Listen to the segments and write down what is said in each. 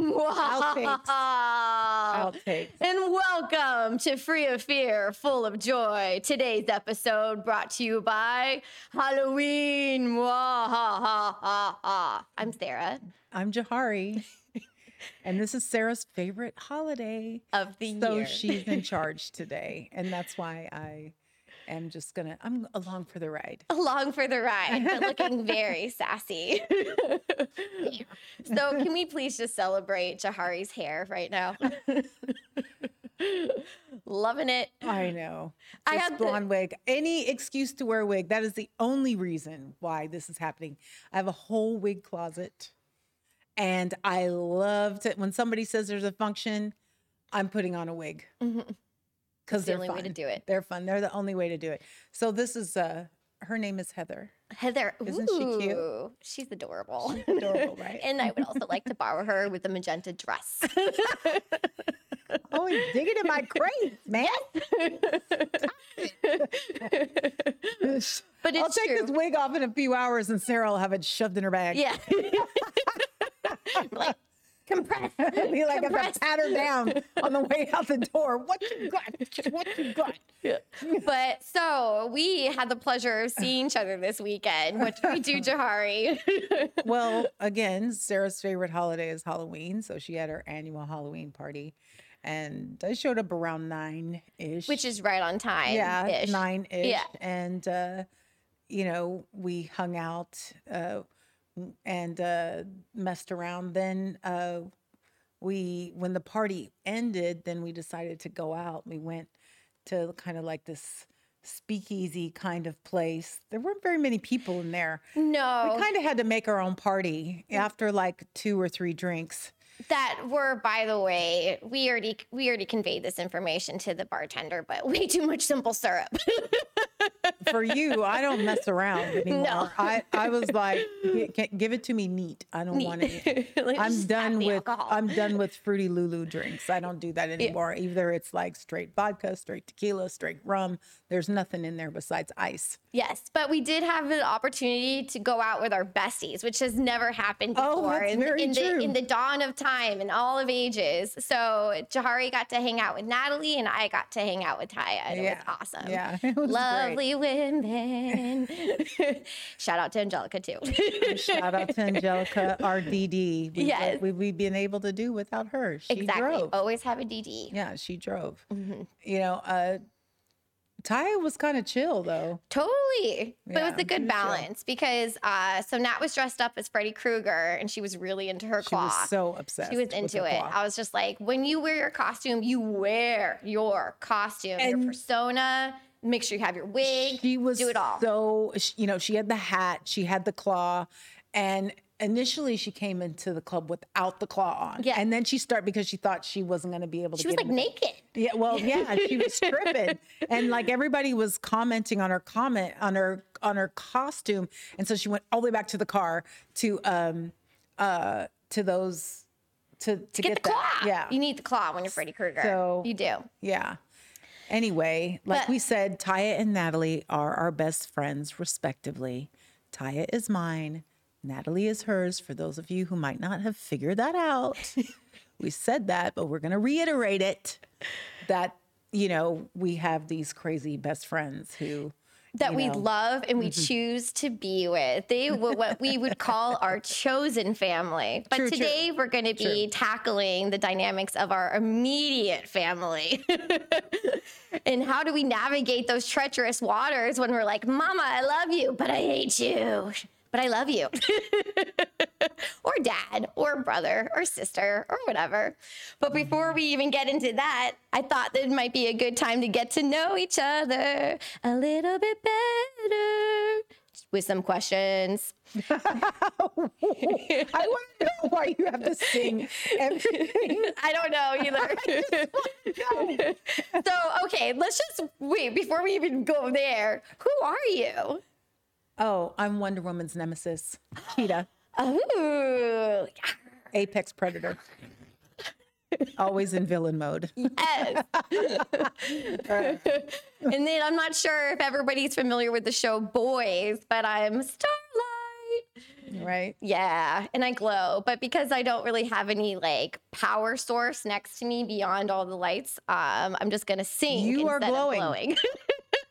Outtakes. Outtakes. And welcome to Free of Fear, Full of Joy. Today's episode brought to you by Halloween. I'm Sara I'm Johari. and this is Sara's favorite holiday. of the So year. So she's in charge today. And that's why I am just to, I'm along for the ride. along for the ride, but looking very sassy. so, can we please just celebrate Johari's hair right now? Loving it. I know. I This had the- blonde wig. Any excuse to wear a wig. That is the only reason why this is happening. I have a whole wig closet. And I love to, when somebody says there's a function, I'm putting on a wig. Mm-hmm. Because the they're only fun. way to do it. They're fun. They're the only way to do it. So this is, uh, her name is Heather. Heather, Isn't she cute? She's adorable. Adorable, right? and I would also like to borrow her with the magenta dress. oh, he's digging in my crates, man. But it's I'll take true. this wig off in a few hours and Sara will have it shoved in her bag. Yeah. like, compress. be like if I Compressed. pat her down on the way out the door. What you got? What you got? But so we had the pleasure of seeing each other this weekend. What did we do, Johari? Well, again, Sara's favorite holiday is Halloween, so she had her annual Halloween party, and I showed up around nine ish, Which is right on time. yeah, nine ish, Yeah. and uh, you know we hung out uh, and uh, messed around. Then uh, we, when the party ended, then we decided to go out. We went to kind of like this speakeasy kind of place. There weren't very many people in there. No, We kind of had to make our own party after like two or three drinks. that were, by the way, we already we already conveyed this information to the bartender, but way too much simple syrup. For you, I don't mess around anymore. No. I, I was like, "Gi- gi- give it to me neat. I don't want it. Like, I'm done with alcohol. I'm done with fruity Lulu drinks. I don't do that anymore. Either it's like straight vodka, straight tequila, straight rum. There's nothing in there besides ice. Yes, but we did have an opportunity to go out with our besties, which has never happened oh, before Oh, that's in, very in the true. in the dawn of time and all of ages. So Jahari got to hang out with Natalie, and I got to hang out with Taya. And It was awesome. Yeah, it was great. Lovely women. Shout out to Angelica too. Shout out to Angelica, our DD. We, Yes. we, we'd been able to do without her. She exactly. drove. Always have a DD. Yeah, she drove. Mm-hmm. You know, uh, Taya was kind of chill though. Totally. But it was a good was chill. balance because uh so Nat was dressed up as Freddy Krueger and she was really into her She claw. was so obsessed. She was into it. I was just like, when you wear your costume, you wear your costume, your persona. Make sure you have your wig. She was do it all. so you know she had the hat, she had the claw, and initially she came into the club without the claw on. Yeah. and then she started because she thought she wasn't going to be able to. she was like naked. Yeah, well, yeah, she was stripping, and like everybody was commenting on her comment on her on her costume, and so she went all the way back to the car to um uh to those to to, Get, the claw. Yeah, You need the claw when you're Freddy Krueger. So- you do. yeah. Anyway, like But- we said, Taya and Natalie are our best friends, respectively. Taya is mine, Natalie is hers. For those of you who might not have figured that out, we said that, but we're going to reiterate it that, you know, we have these crazy best friends who. That you we know, Mm-hmm. love and we choose to be with. They were what we would call our chosen family. But True, true. today we're going to be tackling the dynamics of our immediate family. and how do we navigate those treacherous waters when we're like, Mama, I love you, but I hate you. But I love you. or dad, or brother, or sister, or whatever. But before we even get into that, I thought that it might be a good time to get to know each other a little bit better with some questions. I want to know why you have to sing everything. I don't know either. so, okay, let's just wait before we even go there. Who are you? Oh, I'm Wonder Woman's nemesis, Cheetah, Ooh, apex predator. Always in villain mode. yes. and then I'm not sure if everybody's familiar with the show Boys, but I'm Starlight. right? Yeah, and I glow, but because I don't really have any like power source next to me beyond all the lights, um, I'm just gonna sing. You are glowing.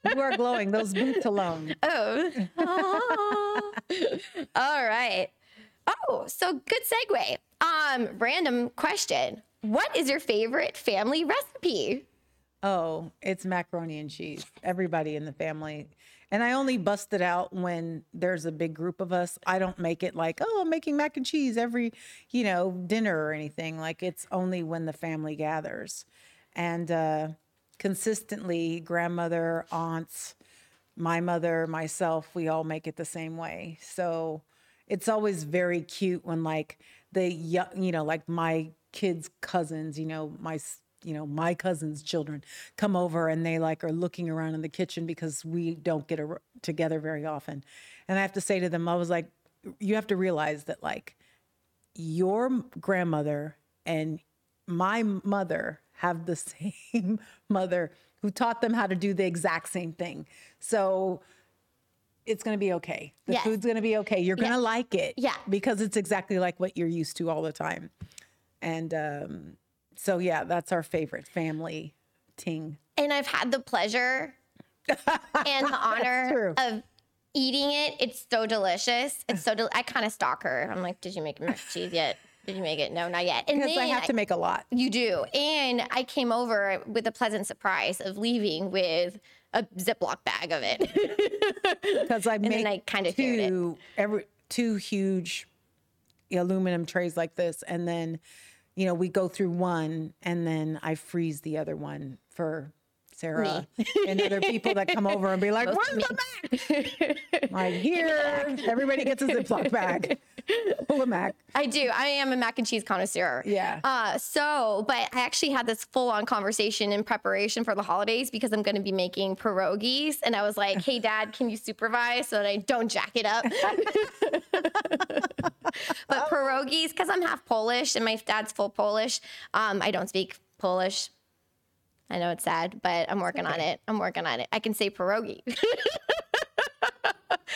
You are glowing. Those boots alone. oh. all right. Oh, so good segue. Um, random question. What is your favorite family recipe? Oh, it's macaroni and cheese. Everybody in the family. And I only bust it out when there's a big group of us. I don't make it like, oh, I'm making mac and cheese every, you know, dinner or anything. Like it's only when the family gathers. And uh, consistently, grandmother, aunts, my mother, myself, we all make it the same way. So it's always very cute when like the young, you know, like my kids' cousins, you know, my you know, my cousins' children come over and they like are looking around in the kitchen because we don't get a, together very often. And I have to say to them, I was like, you have to realize that like your grandmother and my mother have the same mother who taught them how to do the exact same thing. So it's going to be okay. The Yes. food's going to be okay. You're going to like it. Yeah. Because it's exactly like what you're used to all the time. And um, so, yeah, that's our favorite family ting. And I've had the pleasure and the honor of eating it. It's so delicious. It's so del- I kind of stalk her. I'm like, did you make mac and cheese yet? Did you make it? No, not yet. And Because I have to make a lot. You do. And I came over with a pleasant surprise of leaving with a Ziploc bag of it. Because I make I kinda two, every, two huge aluminum trays like this. And then, you know, we go through one and then I freeze the other one for Sara and other people that come over and be like, where's the Mac? like, here, everybody gets a Ziploc bag full of Mac. I do. I am a mac and cheese connoisseur. Yeah. Uh, so, but I actually had this full on conversation in preparation for the holidays because I'm going to be making pierogies. And I was like, hey, dad, can you supervise so that I don't jack it up? but pierogies, because I'm half Polish and my dad's full Polish, um, I don't speak Polish. I know it's sad, but I'm working on it. I'm working on it. I can say pierogi,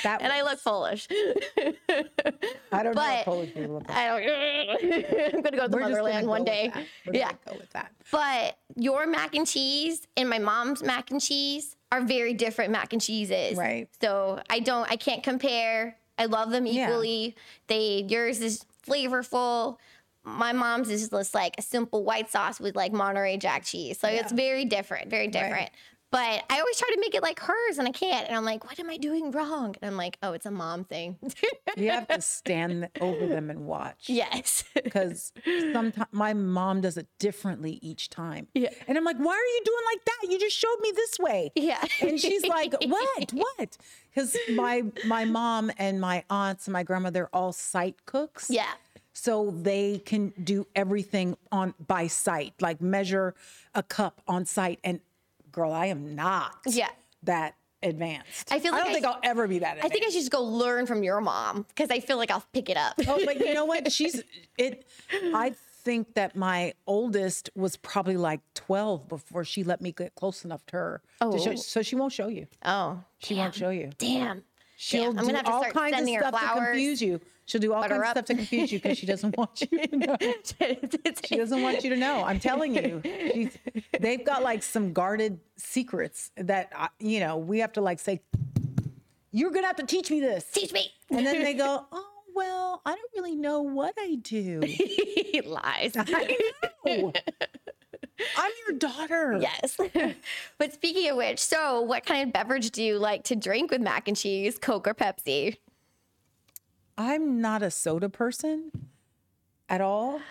That and I look Polish. I don't know but what Polish people look like. I don't. I'm gonna go to the We're motherland go one day. Yeah. go with that. But your mac and cheese and my mom's mac and cheese are very different mac and cheeses. Right. So I don't I can't compare. I love them Yeah. equally. They yours is flavorful. My mom's is just like a simple white sauce with like Monterey Jack cheese. So it's very different, very different. But I always try to make it like hers and I can't. And I'm like, what am I doing wrong? And I'm like, oh, it's a mom thing. You have to stand over them and watch. yes. because sometimes my mom does it differently each time. Yeah. And I'm like, why are you doing like that? You just showed me this way. Yeah. And she's like, what? What? Because my my mom and my aunts and my grandmother are all sight cooks. yeah. So they can do everything on by sight, like measure a cup on sight. And girl, I am not Yeah. that advanced. I feel like I don't I, think I'll ever be that I think I should just go learn from your mom because I feel like I'll pick it up. Oh, but you know what? She's it. I think that my oldest was probably like 12 before she let me get close enough to her. to show- Oh. so she won't show you. Oh, She won't show you. damn. She'll I'm do gonna have to all kinds of stuff to confuse you. She'll do all Butter kinds of stuff to confuse you because she doesn't want you to know. She doesn't want you to know. I'm telling you. She's, they've got like some guarded secrets that, uh, you know, we have to like say, you're going to have to teach me this. Teach me. And then they go, oh, well, I don't really know what I do. he lies. I know. I'm your daughter. yes. but speaking of which, so what kind of beverage do you like to drink with mac and cheese, Coke or Pepsi? I'm not a soda person at all.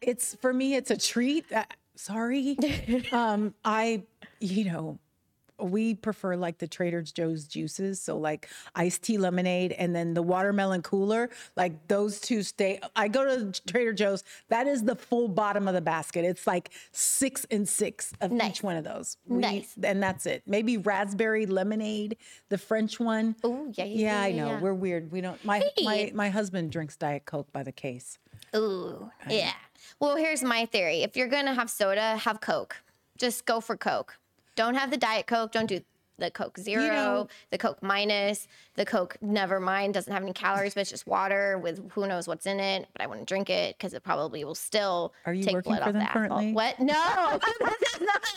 It's for me, it's a treat. Uh, sorry. um, I, you know, we prefer like the Trader Joe's juices. So like iced tea lemonade and then the watermelon cooler, like those two stay. I go to Trader Joe's. That is the full bottom of the basket. It's like six and six of Nice. each one of those. We- Nice. And that's it. Maybe raspberry lemonade, the French one. Ooh, yeah, yeah, Yeah, yeah, I know. yeah. We're weird. We don't. My my Hey. my husband drinks Diet Coke by the case. Ooh, yeah. Well, here's my theory. If you're gonna have soda, have Coke. Just go for Coke. Don't have the Diet Coke. Don't do the Coke Zero, know- the Coke Minus, the Coke Never Mind doesn't have any calories, but it's just water with who knows what's in it. But I wouldn't drink it because it probably will still Are you take blood off the asphalt. currently? What? No.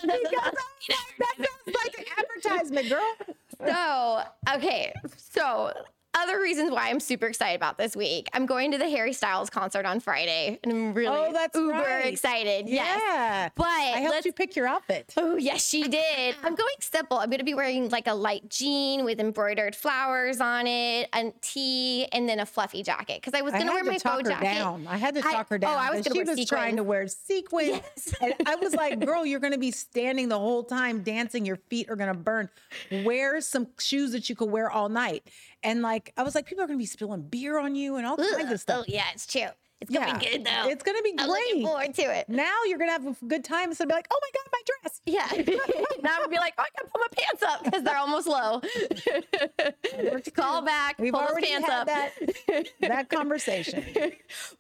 That sounds like an advertisement, girl. so, okay. So, other reasons why I'm super excited about this week. I'm going to the Harry Styles concert on Friday, and I'm really Oh, that's uber right. excited. Yes. Yeah. But I helped let's- you pick your outfit. Oh, yes, she did. I'm going simple. I'm going to be wearing like a light jean with embroidered flowers on it, a tee, and then a fluffy jacket because I was going to wear my to talk faux her jacket. down. I had to I- talk her oh. I was gonna she wear was trying sequins. to wear sequins. Yes. And I was like, girl, you're going to be standing the whole time dancing. Your feet are going to burn. Wear some shoes that you could wear all night. And like, I was like, people are going to be spilling beer on you and all kinds of stuff. Oh, yeah, it's true. It's going to Yeah. be good, though. It's going to be I'm looking great. forward to it. Now you're going to have a good time instead of be like, oh my God, my dress. Yeah. now I'm going to be like, oh, I gotta pull my pants up because they're almost low. Call back, We've already pants had up. that, that conversation.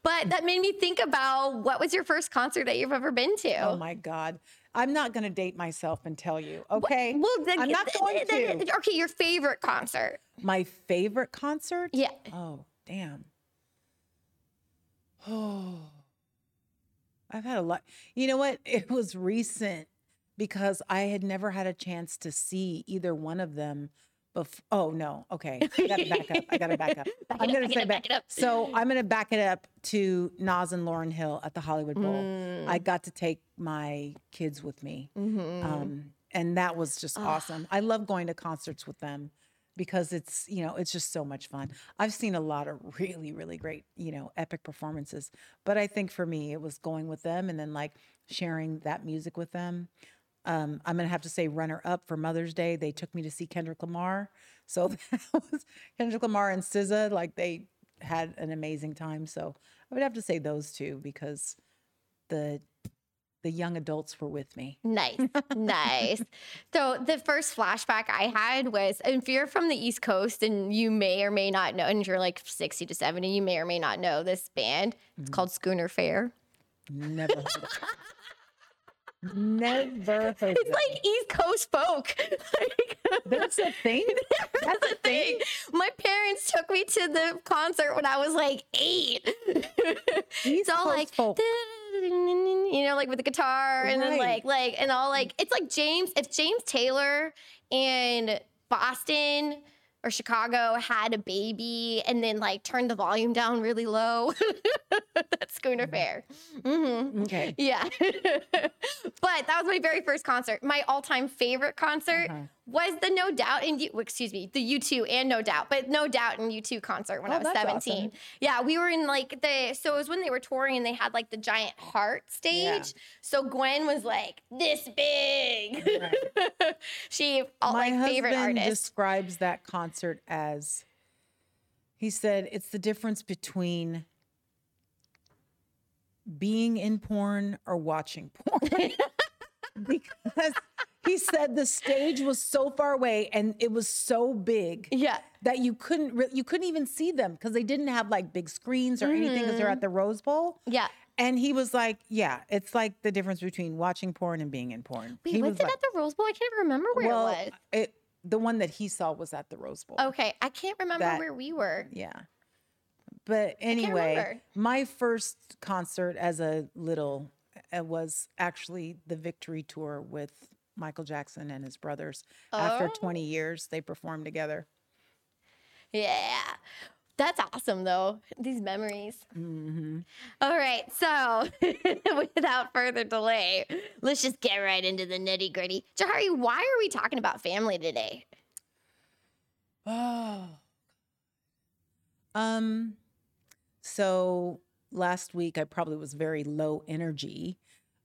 But that made me think about what was your first concert that you've ever been to? Oh my God. I'm not going to date myself and tell you. Okay. Well, then, I'm not going to. Okay, your favorite concert? My favorite concert? Yeah. Oh, damn. Oh, I've had a lot. You know what? It was recent because I had never had a chance to see either one of them. Bef- oh no. Okay, I gotta back up. I gotta back up. Back I'm gonna back it say up, back. back it up. So I'm gonna back it up to Nas and Lauryn Hill at the Hollywood Bowl. Mm. I got to take my kids with me, Mm-hmm. um, and that was just awesome. I love going to concerts with them because it's you know it's just so much fun. I've seen a lot of really really great you know epic performances, but I think for me it was going with them and then like sharing that music with them. Um, I'm gonna have to say runner up for Mother's Day. They took me to see Kendrick Lamar, so that was Kendrick Lamar and SZA. Like they had an amazing time. So I would have to say those two because the the young adults were with me. Nice, nice. So the first flashback I had was, if you're from the East Coast and you may or may not know, and you're like 60 to 70, you may or may not know this band. It's Mm-hmm. called Schooner Fare. Never heard of it. Never heard It's it. like East Coast folk. like, That's a thing. That's a thing. My parents took me to the concert when I was like eight. East it's all Coast like, folk. you know, like with the guitar, and then like, like, and all like, it's like James. If James Taylor and Boston or Chicago had a baby and then like turned the volume down really low, that's Schooner Fare. hmm Okay. Yeah. but that was my very first concert. My all time favorite concert Uh-huh. Was the No Doubt in, U- excuse me, the U2 and No Doubt, but No Doubt in U2 concert when Oh, I was 17. awesome. Yeah, we were in like the, so it was when they were touring and they had like the giant heart stage. So Gwen was like this big. she, all, My like favorite artist. describes that concert as he said it's the difference between being in porn or watching porn. because he said the stage was so far away and it was so big yeah. that you couldn't re- you couldn't even see them because they didn't have like big screens or anything because they're mm-hmm. at the Rose Bowl. Yeah. And he was like, "Yeah, it's like the difference between watching porn and being in porn." Wait, he was, was it like, at the Rose Bowl? I can't remember where well, it was. it the one that he saw was at the Rose Bowl. Okay, I can't remember that- where we were. Yeah. But anyway, remember. my first concert as a little was actually the Victory Tour with Michael Jackson and his brothers. After Oh. 20 years, they performed together. Yeah. That's awesome, though. These memories. hmm All right. So, without further delay, let's just get right into the nitty gritty. Johari, why are we talking about family today? Oh. Um so last week I probably was very low energy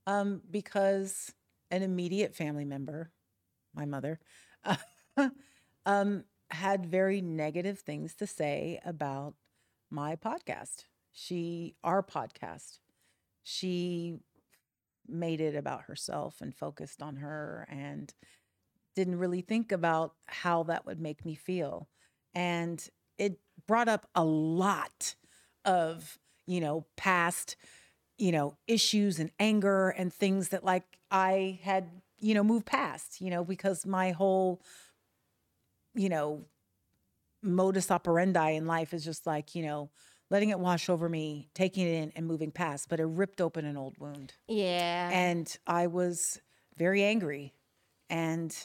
um because an immediate family member, my mother, um had very negative things to say about my podcast. She our podcast. She made it about herself and focused on her and didn't really think about how that would make me feel. And it brought up a lot of, you know, past, you know, issues and anger and things that like I had, you know, moved past, you know, because my whole you know, modus operandi in life is just like, you know, letting it wash over me, taking it in and moving past, but it ripped open an old wound. Yeah. And I was very angry. And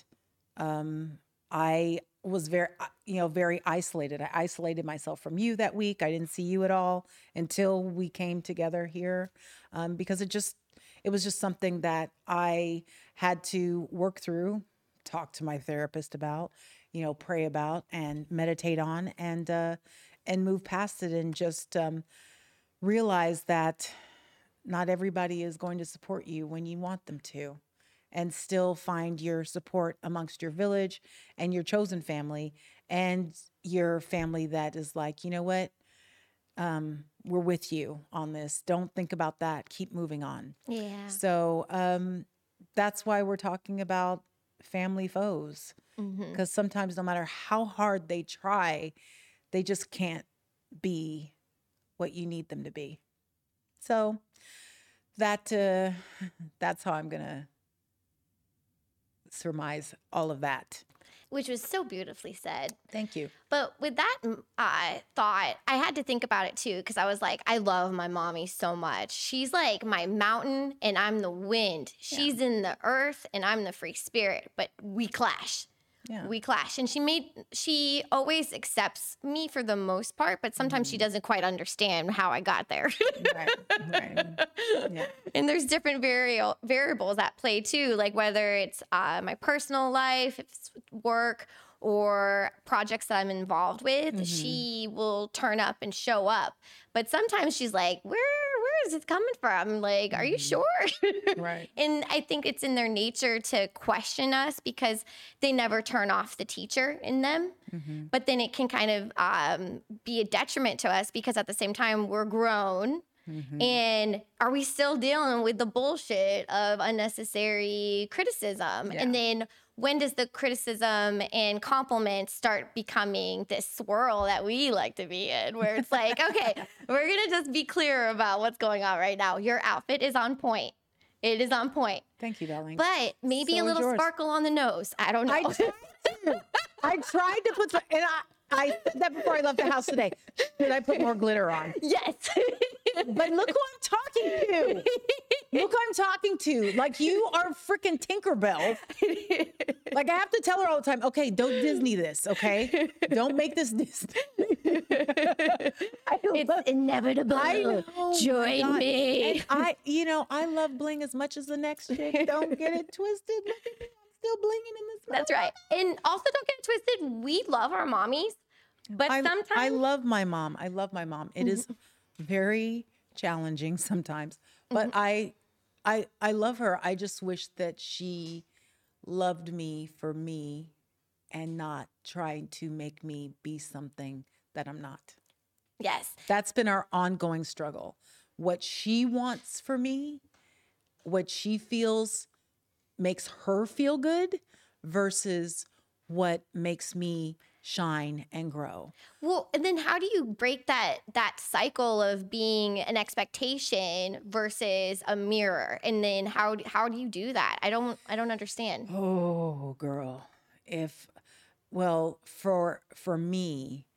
um, I was very, uh, you know, very isolated. I isolated myself from you that week. I didn't see you at all until we came together here um, because it just, it was just something that I had to work through, talk to my therapist about, you know, pray about and meditate on and, uh, and move past it and just um, realize that not everybody is going to support you when you want them to and still find your support amongst your village and your chosen family and your family that is like, you know what? Um, we're with you on this. Don't think about that. Keep moving on. yeah. So um, that's why we're talking about family foes. Because sometimes, no matter how hard they try, they just can't be what you need them to be. So that uh, that's how I'm gonna surmise all of that. Which was so beautifully said. Thank you. But with that uh, thought, I had to think about it too because I was like, I love my mommy so much. She's like my mountain and I'm the wind. She's in the earth and I'm the free spirit, but we clash. Yeah. We clash. And she made, she always accepts me for the most part, but sometimes she doesn't quite understand how I got there. right. Right. Yeah. and there's different vari- variables at play too like whether it's uh, my personal life if it's work or projects that i'm involved with she will turn up and show up but sometimes she's like where is it coming from like are you sure Right. and i think it's in their nature to question us because they never turn off the teacher in them Mm-hmm. but then it can kind of um, be a detriment to us because at the same time we're grown Mm-hmm. and are we still dealing with the bullshit of unnecessary criticism Yeah. and then when does the criticism and compliments start becoming this swirl that we like to be in where it's like okay we're gonna just be clear about what's going on right now. Your outfit is on point. It is on point. Thank you, darling. but maybe So a little sparkle on the nose. I don't know. I tried to. I tried to put some, and I, I said that before I left the house today. Should I put more glitter on? yes But look who I'm talking to. Look who I'm talking to. Like you are freaking Tinkerbell. Like I have to tell her all the time, okay, don't Disney this, okay? Don't make this Disney. I it's love, inevitable I know, join oh God. me And I, you know, I love bling as much as the next chick. Don't get it twisted. Look at me. I'm still blinging in this. That's right. And also, don't get it twisted. We love our mommies, but I, sometimes I love my mom. I love my mom. It is mm-hmm. very challenging sometimes, but mm-hmm. I, I, I love her. I just wish that she loved me for me, and not trying to make me be something that I'm not. yes, That's been our ongoing struggle. What she wants for me, what she feels makes her feel good versus what makes me shine and grow. Well, and then how do you break that that cycle of being an expectation versus a mirror? And then how how do you do that? I don't I don't understand. Oh, girl. If well, for for me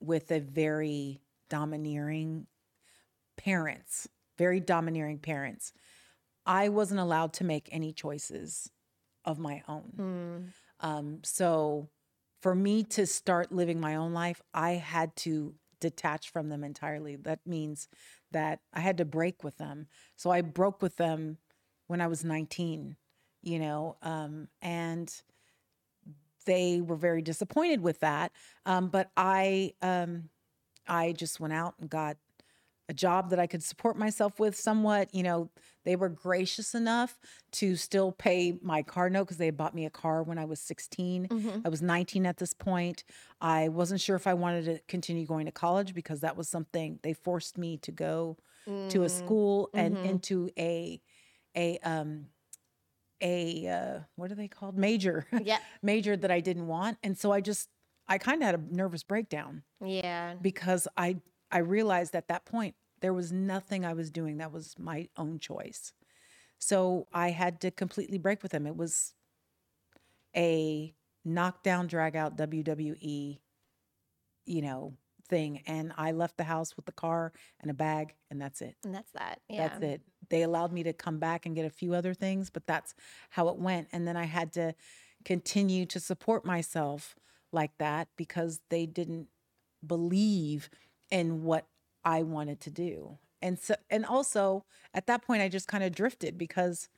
with a very domineering parents, very domineering parents, I wasn't allowed to make any choices of my own. Um, so for me to start living my own life, I had to detach from them entirely. That means that I had to break with them. So I broke with them when I was 19, you know, um, and they were very disappointed with that. Um, but I, um, I just went out and got a job that I could support myself with somewhat. You know, they were gracious enough to still pay my car note because they had bought me a car when I was 16. I was 19 at this point. I wasn't sure if I wanted to continue going to college because that was something they forced me to go to a school and into a a um a uh what are they called major Yep. major that I didn't want and so I just I kind of had a nervous breakdown Yeah. because I I realized at that point there was nothing I was doing that was my own choice. So I had to completely break with him. It was a knockdown, drag out WWE, you know, thing. And I left the house with the car and a bag, and that's it. And that's that. Yeah. That's it. They allowed me to come back and get a few other things, but that's how it went. And then I had to continue to support myself like that because they didn't believe in what I wanted to do. And so and also at that point I just kind of drifted because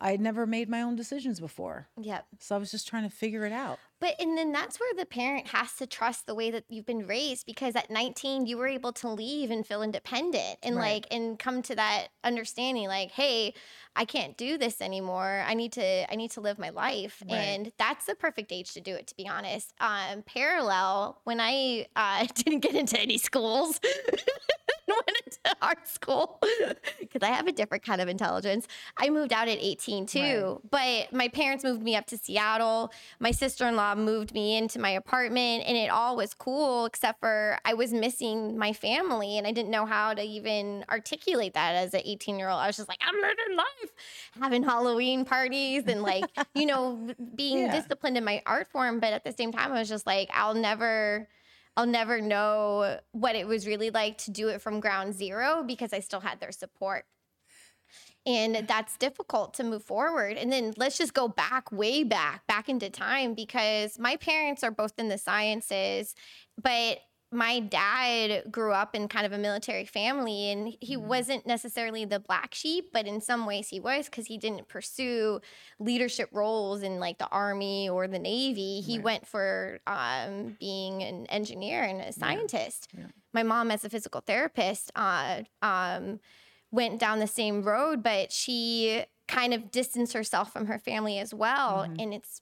I had never made my own decisions before. Yep. So I was just trying to figure it out. But and then that's where the parent has to trust the way that you've been raised because at 19 you were able to leave and feel independent and Right. like and come to that understanding like hey I can't do this anymore I need to I need to live my life Right. and that's the perfect age to do it to be honest um parallel when I uh didn't get into any schools went into art school because I have a different kind of intelligence. I moved out at 18 too, but my parents moved me up to Seattle. My sister in law moved me into my apartment, and it all was cool except for I was missing my family, and I didn't know how to even articulate that as an 18 year old. I was just like, I'm living life, having Halloween parties, and like, you know, being Yeah. disciplined in my art form. But at the same time, I was just like, I'll never. I'll never know what it was really like to do it from ground zero because I still had their support. And that's difficult to move forward. And then let's just go back, way back, back into time because my parents are both in the sciences, but my dad grew up in kind of a military family and he wasn't necessarily the black sheep, but in some ways he was because he didn't pursue leadership roles in like the army or the navy. He Right. went for um, being an engineer and a scientist. Yeah. My mom, as a physical therapist, uh, um, went down the same road, but she kind of distanced herself from her family as well. Mhm. And it's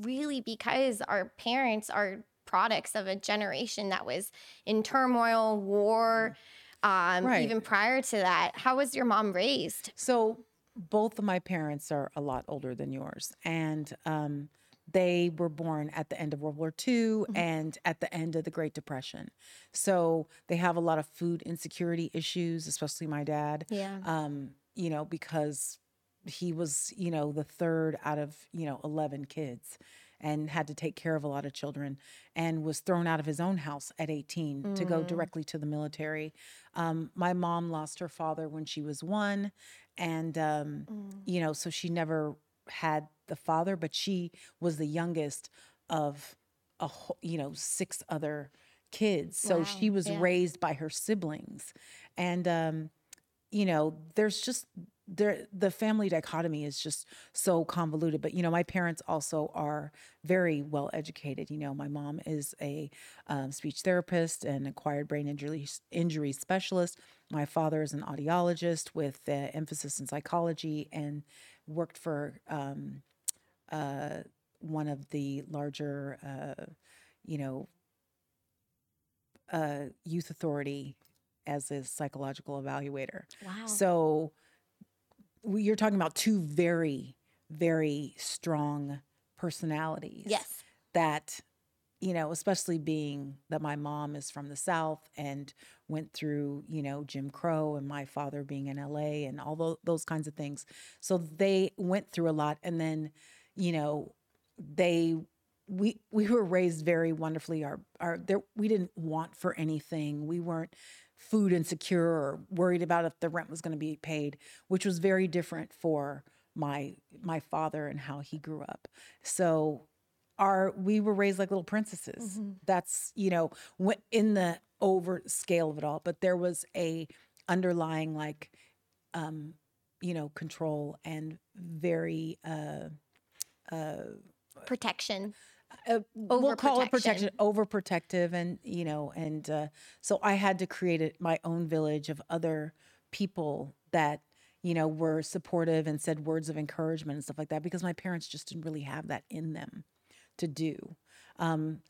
really because our parents are products of a generation that was in turmoil, war, um, Right. even prior to that. How was your mom raised? So both of my parents are a lot older than yours, and um, they were born at the end of World War II and at the end of the Great Depression. So they have a lot of food insecurity issues, especially my dad. Yeah. Um, you know, because he was, you know, the third out of you know eleven kids. And had to take care of a lot of children, and was thrown out of his own house at 18 to go Mm. directly to the military. Um, my mom lost her father when she was one, and um, Mm. you know, so she never had the father, but she was the youngest of a whole, you know six other kids. So Wow, she was yeah. raised by her siblings, and um, you know, there's just there the family dichotomy is just so convoluted. But you know, my parents also are very well educated. You know, my mom is a um, speech therapist and acquired brain injury injury specialist. My father is an audiologist with uh, emphasis in psychology and worked for um, uh, one of the larger, uh, you know, uh, youth authority as a psychological evaluator. Wow. So we, you're talking about two very, very strong personalities yes. that you know especially being that my mom is from the south and went through you know jim crow and my father being in la and all tho- those kinds of things so they went through a lot and then you know they we we were raised very wonderfully our our there we didn't want for anything we weren't food insecure or worried about if the rent was going to be paid which was very different for my my father and how he grew up. So our we were raised like little princesses. That's you know in the over scale of it all but there was a underlying like um you know control and very uh Protection. Uh, we'll call it protection overprotective and you know and uh, so i had to create a, my own village of other people that you know were supportive and said words of encouragement and stuff like that because my parents just didn't really have that in them to do. Um,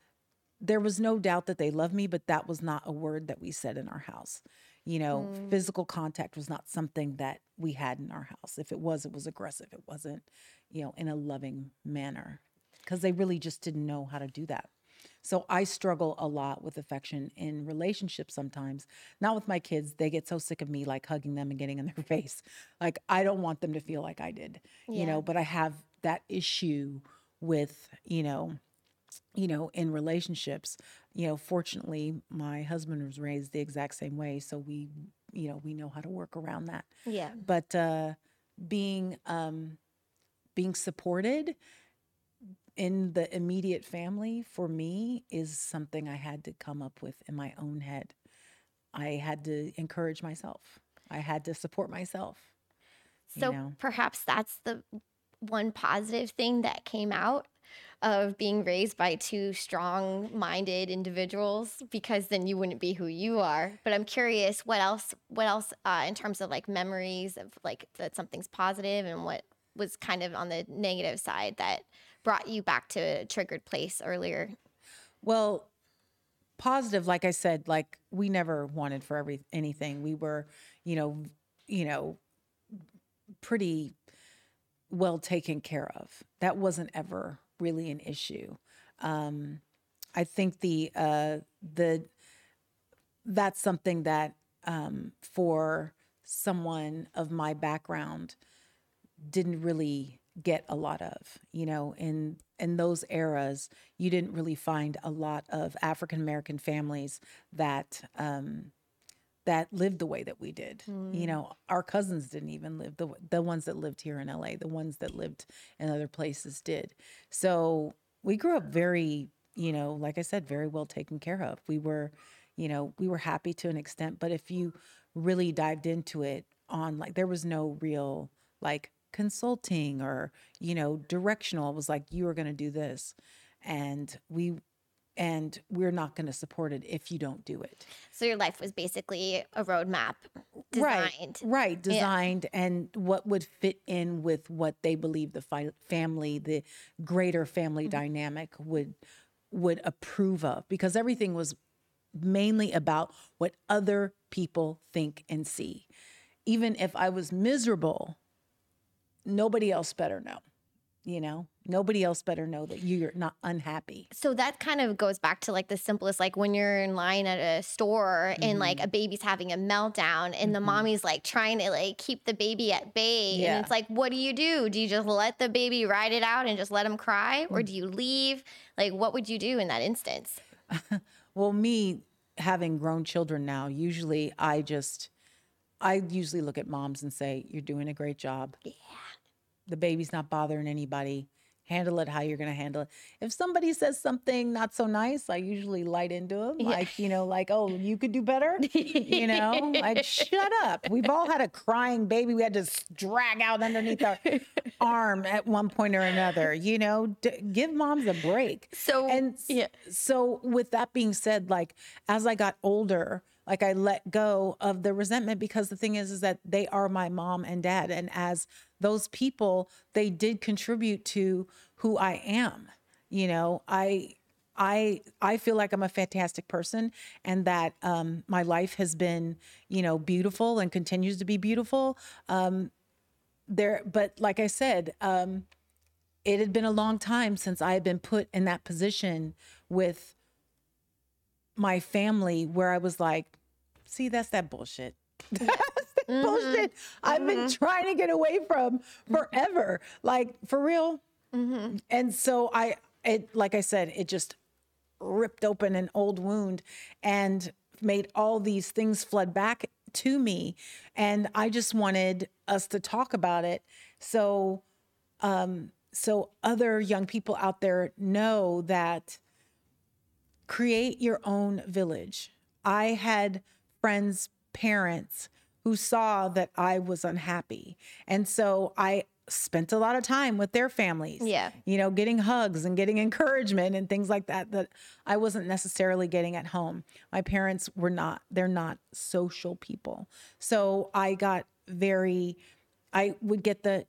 there was no doubt that they loved me but that was not a word that we said in our house. You know physical contact was not something that we had in our house. If it was it was aggressive. It wasn't you know in a loving manner because they really just didn't know how to do that. So I struggle a lot with affection in relationships sometimes. Not with my kids. They get so sick of me like hugging them and getting in their face. Like I don't want them to feel like I did. You know, but I have that issue with you know you know in relationships you know fortunately my husband was raised the exact same way so we you know we know how to work around that Yeah. but uh being um being supported in the immediate family for me is something i had to come up with in my own head. I had to encourage myself. I had to support myself you So know? perhaps that's the one positive thing that came out of being raised by two strong minded individuals because then you wouldn't be who you are. But i'm curious what else what else uh, in terms of like memories of like that something's positive and what was kind of on the negative side that brought you back to a triggered place earlier Well, positive, like I said, like we never wanted for every anything. We were, you know, you know, pretty well taken care of. That wasn't ever really an issue. Um, I think the uh, the that's something that um, for someone of my background didn't really get a lot of you know in in those eras you didn't really find a lot of african american families that um that lived the way that we did. You know our cousins didn't even live the the ones that lived here in LA the ones that lived in other places did. So we grew up very you know like i said very well taken care of. We were you know we were happy to an extent but if you really dived into it on like there was no real like consulting or you know directional it was like you are going to do this and we and we're not going to support it if you don't do it. So your life was basically a roadmap designed. right right designed and what would fit in with what they believe the fi- family the greater family mm-hmm. dynamic would would approve of because everything was mainly about what other people think and see. Even if i was miserable nobody else better know you know nobody else better know that you're not unhappy So that kind of goes back to like the simplest, like when you're in line at a store and like Mm-hmm. a baby's having a meltdown and the mommy's like trying to like keep the baby at bay. Yeah. And it's like, what do you do? Do you just let the baby ride it out and just let him cry? Mm. Or do you leave? Like, what would you do in that instance? Well, me having grown children now, usually I just, I usually look at moms and say, You're doing a great job. Yeah. The baby's not bothering anybody. Handle it how you're going to handle it. If somebody says something not so nice, I usually light into them. Like, you know, like, oh, you could do better. you know, like, shut up. We've all had a crying baby we had to drag out underneath our arm at one point or another. You know, D- give moms a break. So, and yeah. so with that being said like as i got older like i let go of the resentment because the thing is is that they are my mom and dad and as those people they did contribute to who i am you know i I I feel like I'm a fantastic person and that um, my life has been, you know, beautiful and continues to be beautiful. Um, there, but like I said, um, it had been a long time since I had been put in that position with my family where I was like, see, that's that bullshit. That's that mm-hmm. bullshit I've been mm-hmm. trying to get away from forever. Like for real. Mm-hmm. And so I it like I said, it just ripped open an old wound and made all these things flood back to me. And I just wanted us to talk about it. So um so other young people out there know that create your own village. I had friends, parents who saw that I was unhappy. And so I spent a lot of time with their families. Yeah. You know, getting hugs and getting encouragement and things like that that I wasn't necessarily getting at home. My parents were not, they're not social people. So I got very I would get the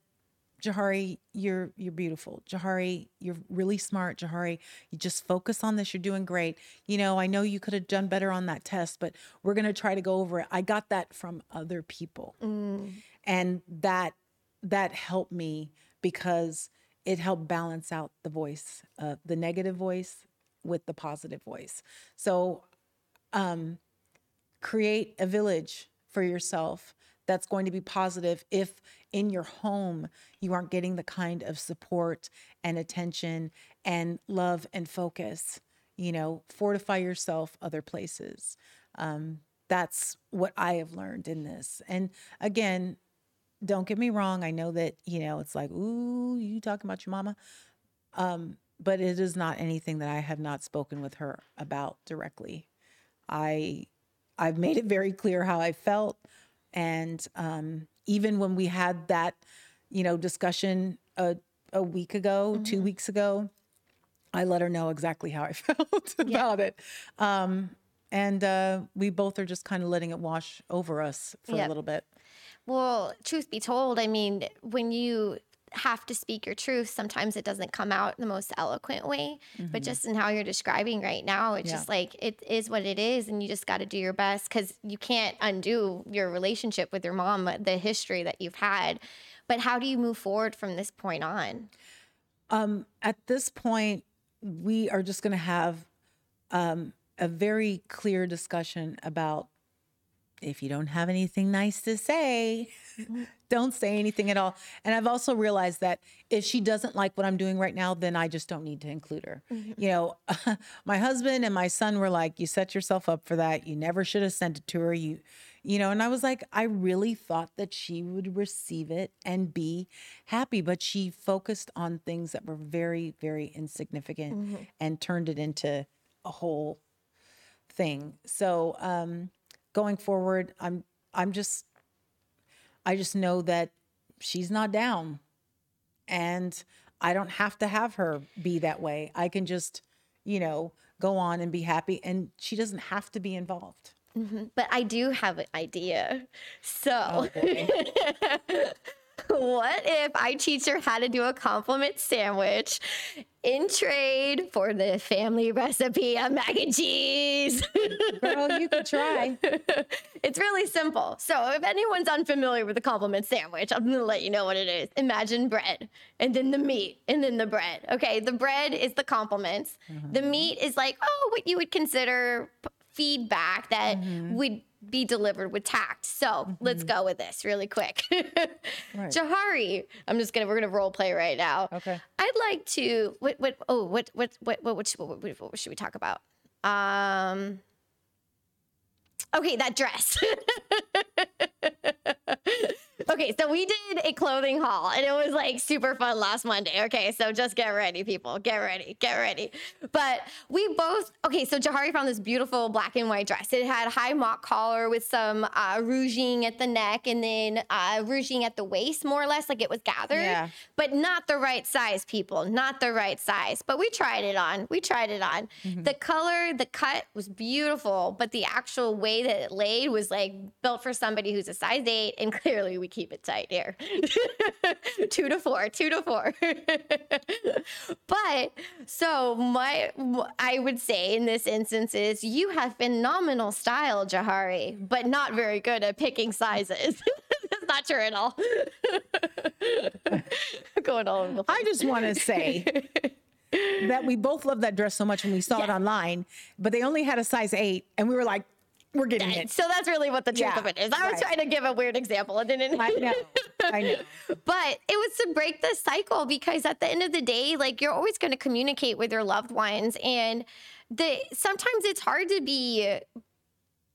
Johari, you're you're beautiful. Johari, you're really smart. Johari, you just focus on this. You're doing great. You know, I know you could have done better on that test, but we're gonna try to go over it. I got that from other people, and that that helped me because it helped balance out the voice, uh, the negative voice with the positive voice. So, um, create a village for yourself that's going to be positive if in your home you aren't getting the kind of support and attention and love and focus. You know, fortify yourself other places. Um, that's what I have learned in this. And again, don't get me wrong. I know that, you know, it's like, ooh, you talking about your mama. Um, but it is not anything that I have not spoken with her about directly. I I've made it very clear how I felt. And um, even when we had that, you know, discussion a, a week ago, mm-hmm. two weeks ago, I let her know exactly how I felt about yeah. it. Um, and uh, we both are just kind of letting it wash over us for yep. a little bit. Well, truth be told, I mean, when you have to speak your truth, sometimes it doesn't come out the most eloquent way. Mm-hmm. But just in how you're describing right now, it's yeah. just like it is what it is, and you just got to do your best because you can't undo your relationship with your mom, the history that you've had. But how do you move forward from this point on? Um, at this point, we are just going to have um, a very clear discussion about if you don't have anything nice to say, don't say anything at all. And I've also realized that if she doesn't like what I'm doing right now, then I just don't need to include her. Mm-hmm. You know, my husband and my son were like, "You set yourself up for that. You never should have sent it to her." You you know, and I was like, I really thought that she would receive it and be happy, but she focused on things that were very, very insignificant mm-hmm. and turned it into a whole thing. So, um, going forward, I'm I'm just I just know that she's not down. And I don't have to have her be that way. I can just, you know, go on and be happy and she doesn't have to be involved. Mm-hmm. But I do have an idea. So oh, what if I teach her how to do a compliment sandwich in trade for the family recipe of mac and cheese? Girl, you could try. it's really simple. So, if anyone's unfamiliar with the compliment sandwich, I'm going to let you know what it is. Imagine bread, and then the meat, and then the bread. Okay, the bread is the compliments. Mm-hmm. The meat is like, oh, what you would consider feedback that mm-hmm. would be delivered with tact. So mm-hmm. let's go with this really quick. right. Johari, I'm just gonna we're gonna role play right now. Okay. I'd like to what what oh what what what what what, what, what, what should we talk about? Um. Okay, that dress. okay, so we did a clothing haul and it was like super fun last Monday. Okay, so just get ready, people. Get ready, get ready. But we both, okay, so Johari found this beautiful black and white dress. It had high mock collar with some uh, ruching at the neck and then uh, ruching at the waist, more or less, like it was gathered. Yeah. But not the right size, people. Not the right size. But we tried it on. We tried it on. Mm-hmm. The color, the cut was beautiful, but the actual way that it laid was like built for somebody who's a size eight, and clearly we keep it tight here. two to four, two to four. but so my, I would say in this instance is you have phenomenal style, Johari, but not very good at picking sizes. That's not true at all. Going all over the place. I just want to say that we both loved that dress so much when we saw yeah. it online, but they only had a size eight, and we were like, we're getting it. So that's really what the truth yeah, of it is. I was right. trying to give a weird example and didn't. I know. I know. but it was to break the cycle because at the end of the day, like you're always going to communicate with your loved ones, and the sometimes it's hard to be.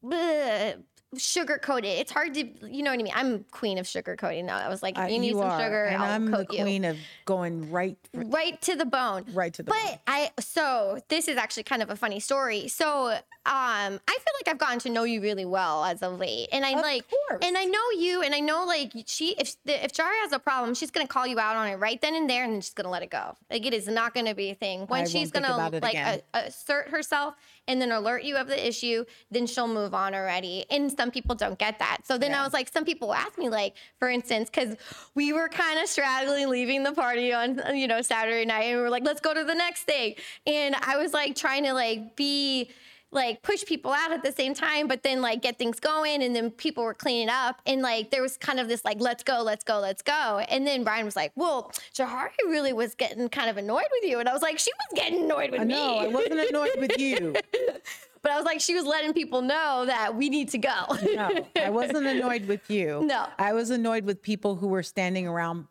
Bleh, sugar coated. It's hard to, you know what I mean. I'm queen of sugar coating now. I was like, uh, you need some are. sugar, and I'll I'm the queen you. of going right, right to the bone, right to the. But bone. I, so this is actually kind of a funny story. So, um, I feel like I've gotten to know you really well as of late, and I of like, course. and I know you, and I know like she, if if Jara has a problem, she's gonna call you out on it right then and there, and then she's gonna let it go. Like it is not gonna be a thing. When I she's gonna like a, assert herself and then alert you of the issue, then she'll move on already. And some people don't get that. So then yeah. I was like, some people ask me, like, for instance, because we were kind of straggling leaving the party on, you know, Saturday night, and we were like, let's go to the next thing. And I was like trying to like be like push people out at the same time, but then like get things going. And then people were cleaning up. And like there was kind of this like, let's go, let's go, let's go. And then Brian was like, well, Johari really was getting kind of annoyed with you. And I was like, she was getting annoyed with I me. No, I wasn't annoyed with you. But I was like, she was letting people know that we need to go. No, I wasn't annoyed with you. No. I was annoyed with people who were standing around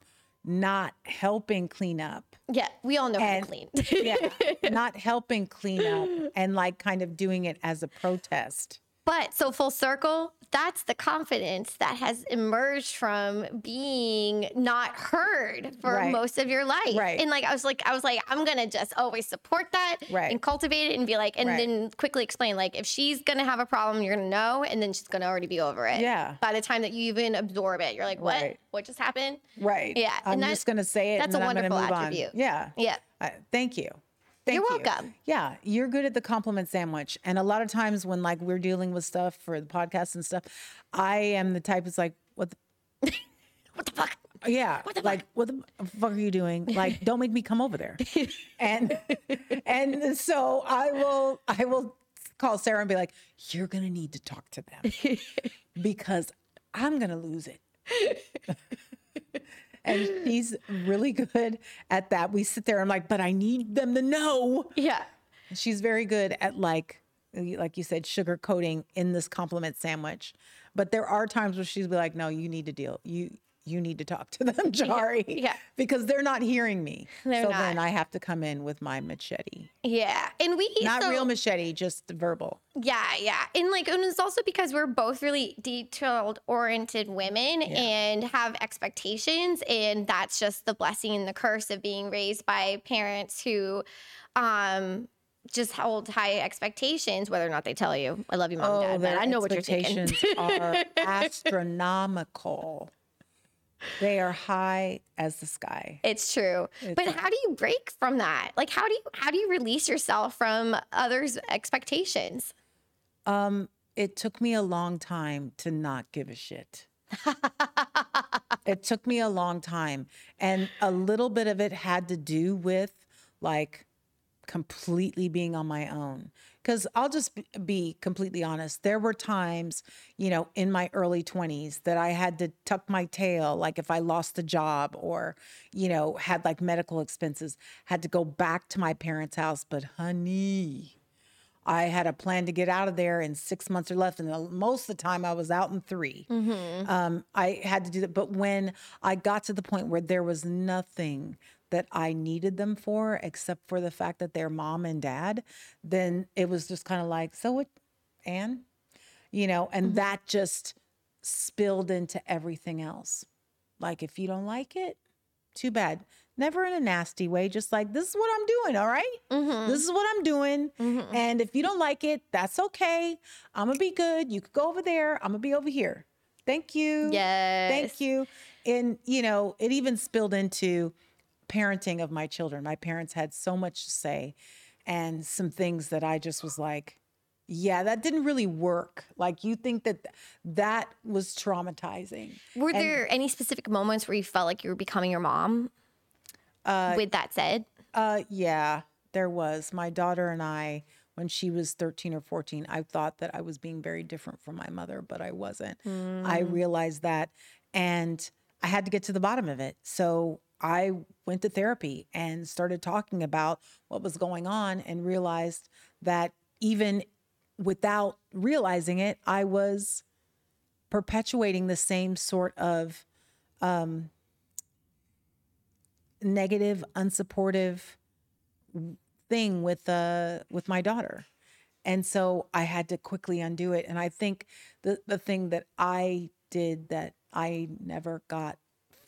not helping clean up. yeah, we all know how to And- clean. Yeah, not helping clean up and like kind of doing it as a protest. But so full circle, that's the confidence that has emerged from being not heard for Right. most of your life. Right. And like I was like, I was like, I'm gonna just always support that Right. and cultivate it and be like, and Right. then quickly explain like if she's gonna have a problem, you're gonna know, and then she's gonna already be over it. Yeah. By the time that you even absorb it, you're like, what? What just happened? Right. Yeah, I'm and just going to say it. that's and a I'm wonderful attribute. On. Yeah. Yeah. I, thank you. Thank You're you. welcome. Yeah, you're good at the compliment sandwich. And a lot of times when like we're dealing with stuff for the podcast and stuff, I am the type that's like, what the What the fuck? yeah, What the like what the fuck are you doing? Like, don't make me come over there. and and so I will I will call Sara and be like, you're gonna need to talk to them because I'm gonna lose it. And she's really good at that. We sit there. I'm like, but I need them to know. Yeah. She's very good at like, like you said, sugar coating in this compliment sandwich. But there are times where she's be like, no, you need to deal. You you need to talk to them, Jari. yeah. Because they're not hearing me. They're so then. I have to come in with my machete. Yeah. And we Not so- real machete, just verbal. Yeah, yeah. And like and it's also because we're both really detailed oriented women and have expectations and that's just the blessing and the curse of being raised by parents who um just hold high expectations, whether or not they tell you, I love you, mom and dad. But I know what you're expectations are astronomical. They are high as the sky. It's true. but how do you break from that? Like how do you how do you release yourself from others' expectations? Um, it took me a long time to not give a shit. it took me a long time. And a little bit of it had to do with like completely being on my own. Because I'll just be- completely honest. There were times, you know, in my early 20s that I had to tuck my tail, like if I lost a job or, you know, had like medical expenses, had to go back to my parents' house. But honey, I had a plan to get out of there in six months or less, and most of the time I was out in 3 Um, I had to do that, but when I got to the point where there was nothing that I needed them for except for the fact that they're mom and dad, then it was just kind of like, so what, Anne, you know, and mm-hmm. that just spilled into everything else. Like if you don't like it, too bad. Never in a nasty way, just like this is what I'm doing, all right? Mm-hmm. This is what I'm doing. Mm-hmm. And if you don't like it, that's okay. I'm gonna be good. You could go over there. I'm gonna be over here. Thank you. Yes. Thank you. And you know, it even spilled into parenting of my children. My parents had so much to say and some things that I just was like, yeah, that didn't really work. Like you think that th- that was traumatizing. Were there any specific moments where you felt like you were becoming your mom? With that said, Uh, yeah, there was. My daughter and I, when she was 13 or 14, I thought that I was being very different from my mother, but I wasn't. I realized that and I had to get to the bottom of it. So I went to therapy and started talking about what was going on and realized that even without realizing it, I was perpetuating the same sort of um, negative, unsupportive thing with uh with my daughter. And so I had to quickly undo it. And I think the the thing that I did that I never got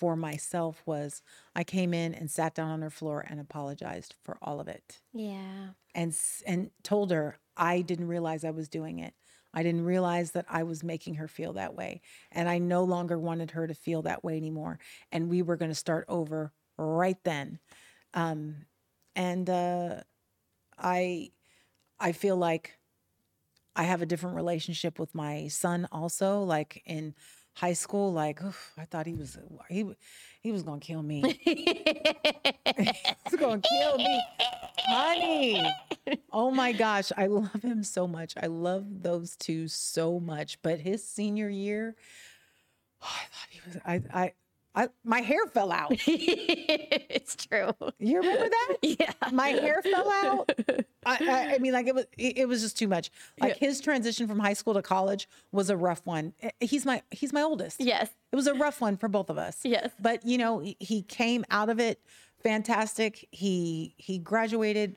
for myself was I came in and sat down on her floor and apologized for all of it yeah. and and told her I didn't realize I was doing it. I didn't realize that I was making her feel that way, and I no longer wanted her to feel that way anymore. And we were going to start over right then. Um, and uh, I I feel like I have a different relationship with my son also. Like in high school, like oof, I thought he was uh, he he was gonna kill me. He's gonna kill me, honey. Oh my gosh, I love him so much. I love those two so much. But his senior year, oh, I thought he was. I I. I, my hair fell out. it's true. You remember that? Yeah. My hair fell out. I, I, I mean, like it was, it, was just too much. Like his transition from high school to college was a rough one. Eh, He's my, he's my oldest. Yes. It was a rough one for both of us. Yes. But you know, he- he came out of it fantastic. He he graduated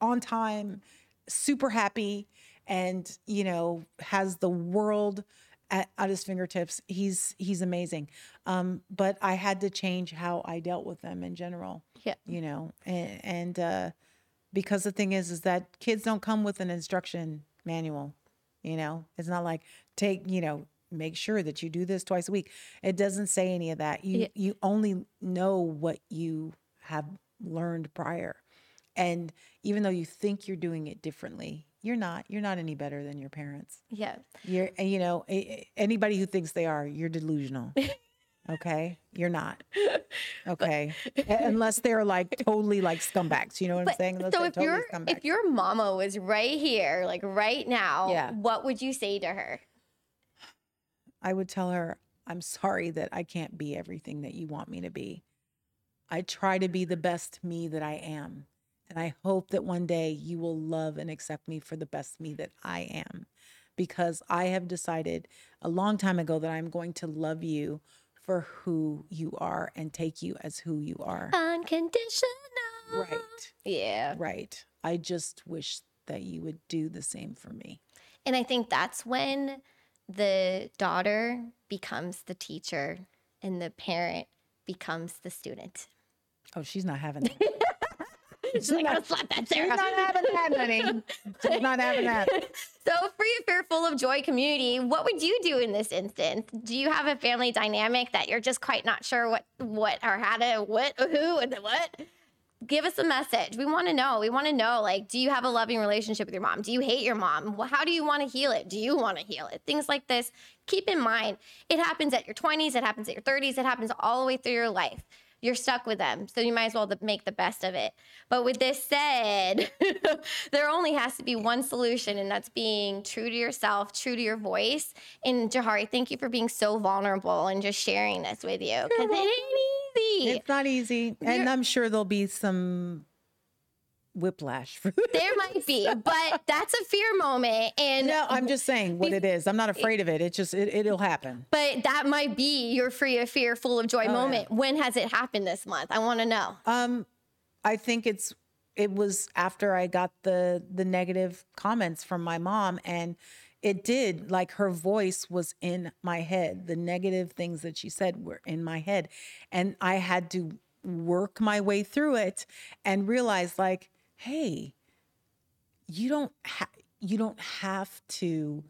on time, super happy, and you know, has the world at, at his fingertips. He's he's amazing. Um, but I had to change how I dealt with them in general. Yeah. You know, and, and uh because the thing is is that kids don't come with an instruction manual you know it's not like take you know make sure that you do this twice a week it doesn't say any of that you Yeah. you only know what you have learned prior and even though you think you're doing it differently you're not you're not any better than your parents Yeah. you're eh, you know anybody who thinks they are you're delusional okay you're not okay unless they're like totally like scumbags you know what i'm saying unless so if totally your scumbags. if your mama was right here, like right now, Yeah. what would you say to her? I would tell her, I'm sorry that I can't be everything that you want me to be. I try to be the best me that I am. And I hope that one day you will love and accept me for the best me that I am. Because I have decided a long time ago that I'm going to love you for who you are and take you as who you are. Unconditional. Right. Yeah. Right. I just wish that you would do the same for me. And I think that's when the daughter becomes the teacher and the parent becomes the student. Oh, she's not having that. She's like, "I'll slap that, Sara. She's not having that, honey. She's not having that. So, free, fair, full of joy community, what would you do in this instance? Do you have a family dynamic that you're just quite not sure what, what, or how to, what, who, and what? Give us a message. We want to know. We want to know, like, do you have a loving relationship with your mom? Do you hate your mom? Well, How do you want to heal it? Do you want to heal it? Things like this. Keep in mind, it happens at your 20s, it happens at your 30s, it happens all the way through your life. You're stuck with them, so you might as well make the best of it. But with this said, there only has to be one solution, and that's being true to yourself, true to your voice. And Johari, thank you for being so vulnerable and just sharing this with you because it ain't easy. It's not easy. And You're- I'm sure there'll be some whiplash. For There might be, but that's a fear moment. And no, I'm just saying what it is. I'm not afraid of it. It's just, it, it'll happen. but that might be your free of fear, full of joy Oh, yeah. moment. When has it happened this month? I want to know. Um, I think it's, it was after I got the, the negative comments from my mom and it did like her voice was in my head. The negative things that she said were in my head. And I had to work my way through it and realize like, hey, you don't ha- you don't have to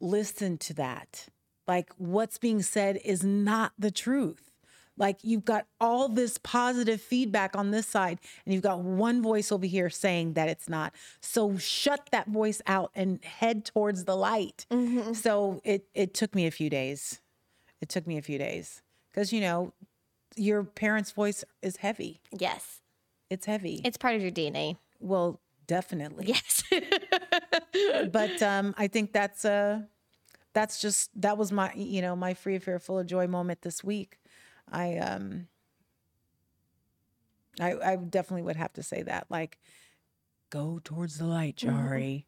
listen to that. Like what's being said is not the truth. Like you've got all this positive feedback on this side and you've got one voice over here saying that it's not. So shut that voice out and head towards the light. Mm-hmm. So it it took me a few days. It took me a few days cuz you know your parents' voice is heavy. Yes, It's heavy. it's part of your DNA. well, definitely. Yes. but um, I think that's uh, that's just that was my you know my free affair full of joy moment this week. I um, I I definitely would have to say that like, go towards the light, Jari.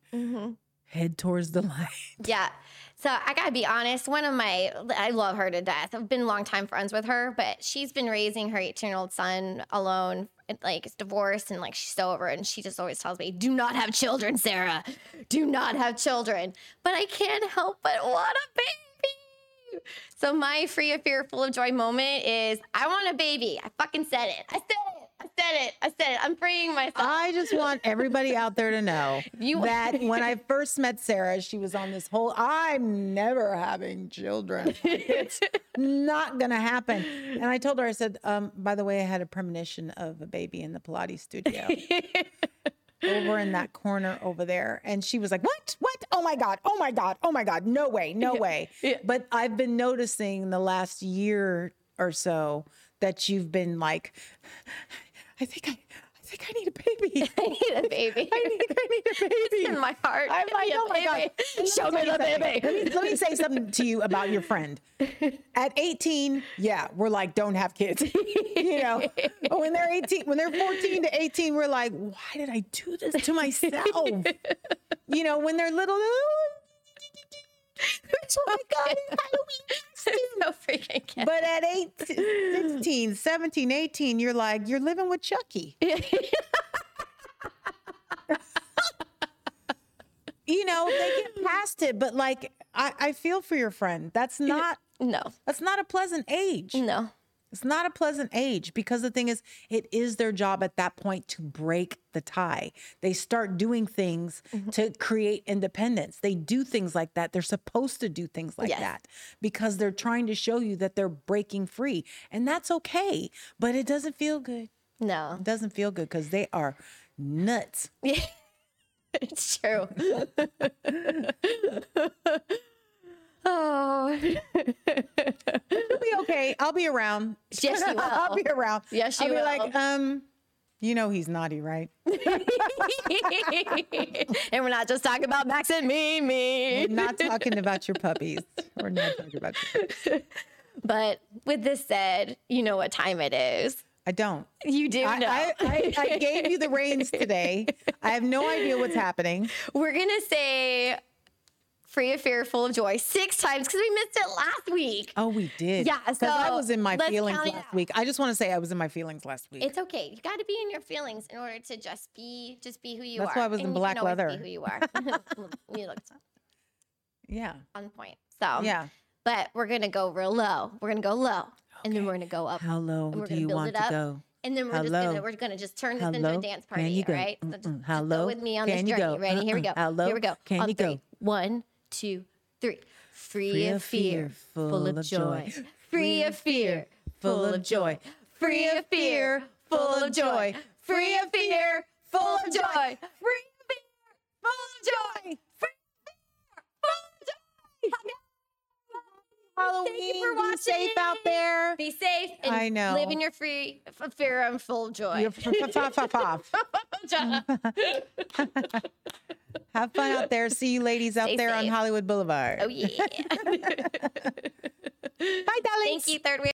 Head towards the light. Yeah. So I gotta be honest. One of my, I love her to death. I've been longtime friends with her, but she's been raising her 18 year old son alone. Like, it's divorced and like she's so over it. And she just always tells me, do not have children, Sara. Do not have children. But I can't help but want a baby. So my free of fear, full of joy moment is I want a baby. I fucking said it. I said it. I said it. I said it. I'm freeing myself. I just want everybody out there to know You- that when I first met Sara, she was on this whole I'm never having children. It's not going to happen. And I told her, I said, um, by the way, I had a premonition of a baby in the Pilates studio. over in that corner over there. And she was like, What? What? Oh my God. Oh my God. Oh my God. No way. No way. yeah. But I've been noticing the last year or so that you've been like, I think I, I think I need a baby. I need a baby. I need, I need a baby. in my heart. I'm like, oh my God. baby. Show me the baby. Let me, let me say something to you about your friend. At 18, yeah, we're like, don't have kids. you know, but when they're 18, when they're 14 to 18, we're like, why did I do this to myself? you know, when they're little, oh, oh my God, how do so freaking cute. but at 18, 16, 17, 18, you're like, you're living with Chucky. you know, they get past it, but like, I, I feel for your friend. That's not, no, that's not a pleasant age. no. It's not a pleasant age because the thing is, it is their job at that point to break the tie. They start doing things mm-hmm. to create independence. They do things like that. They're supposed to do things like Yes. that because they're trying to show you that they're breaking free. And that's okay, but it doesn't feel good. No, It doesn't feel good because they are nuts. Yeah. it's true. oh, It'll be okay. I'll be around. Yes, you will. I'll be around. Yes, I'll be will. like, um, you know he's naughty, right? and we're not just talking about Max and Mimi. We're not talking about your puppies. We're not talking about your puppies. But with this said, you know what time it is. I don't. You do I, know. I, I, I gave you the reins today. I have no idea what's happening. We're gonna say free of fear, full of joy six times because we missed it last week. Oh, we did. Yeah, because I was in my feelings last week. I just want to say I was in my feelings last week. It's okay. You got to be in your feelings in order to just be just be who you That's are. why I was in And you black leather. Be who you are. you looked yeah. on point. So Yeah. But we're gonna go real low. We're gonna go low, and then we're gonna go up, How low do you want it to up. go? and then we're just gonna we're gonna just turn this into a dance party. right. So Mm-mm. just, just Hello. go with me on Can this journey. go? Ready? Here we go. Hello. Here we go. Can On you three. go? One, two, three. Free of fear, full of joy. Free Free of of fear, full of joy. Free of fear, full of joy. Free of fear, full of joy. Free of fear, full of joy. Free of fear, full of joy. Halloween. for watching. Be safe out there. Be safe and I know. live in your free of fear and full joy. F- f- f- f- f- Have fun out there. See you ladies out Stay there on. Hollywood Boulevard. oh yeah. Bye, darlings. Thank you, third wheel.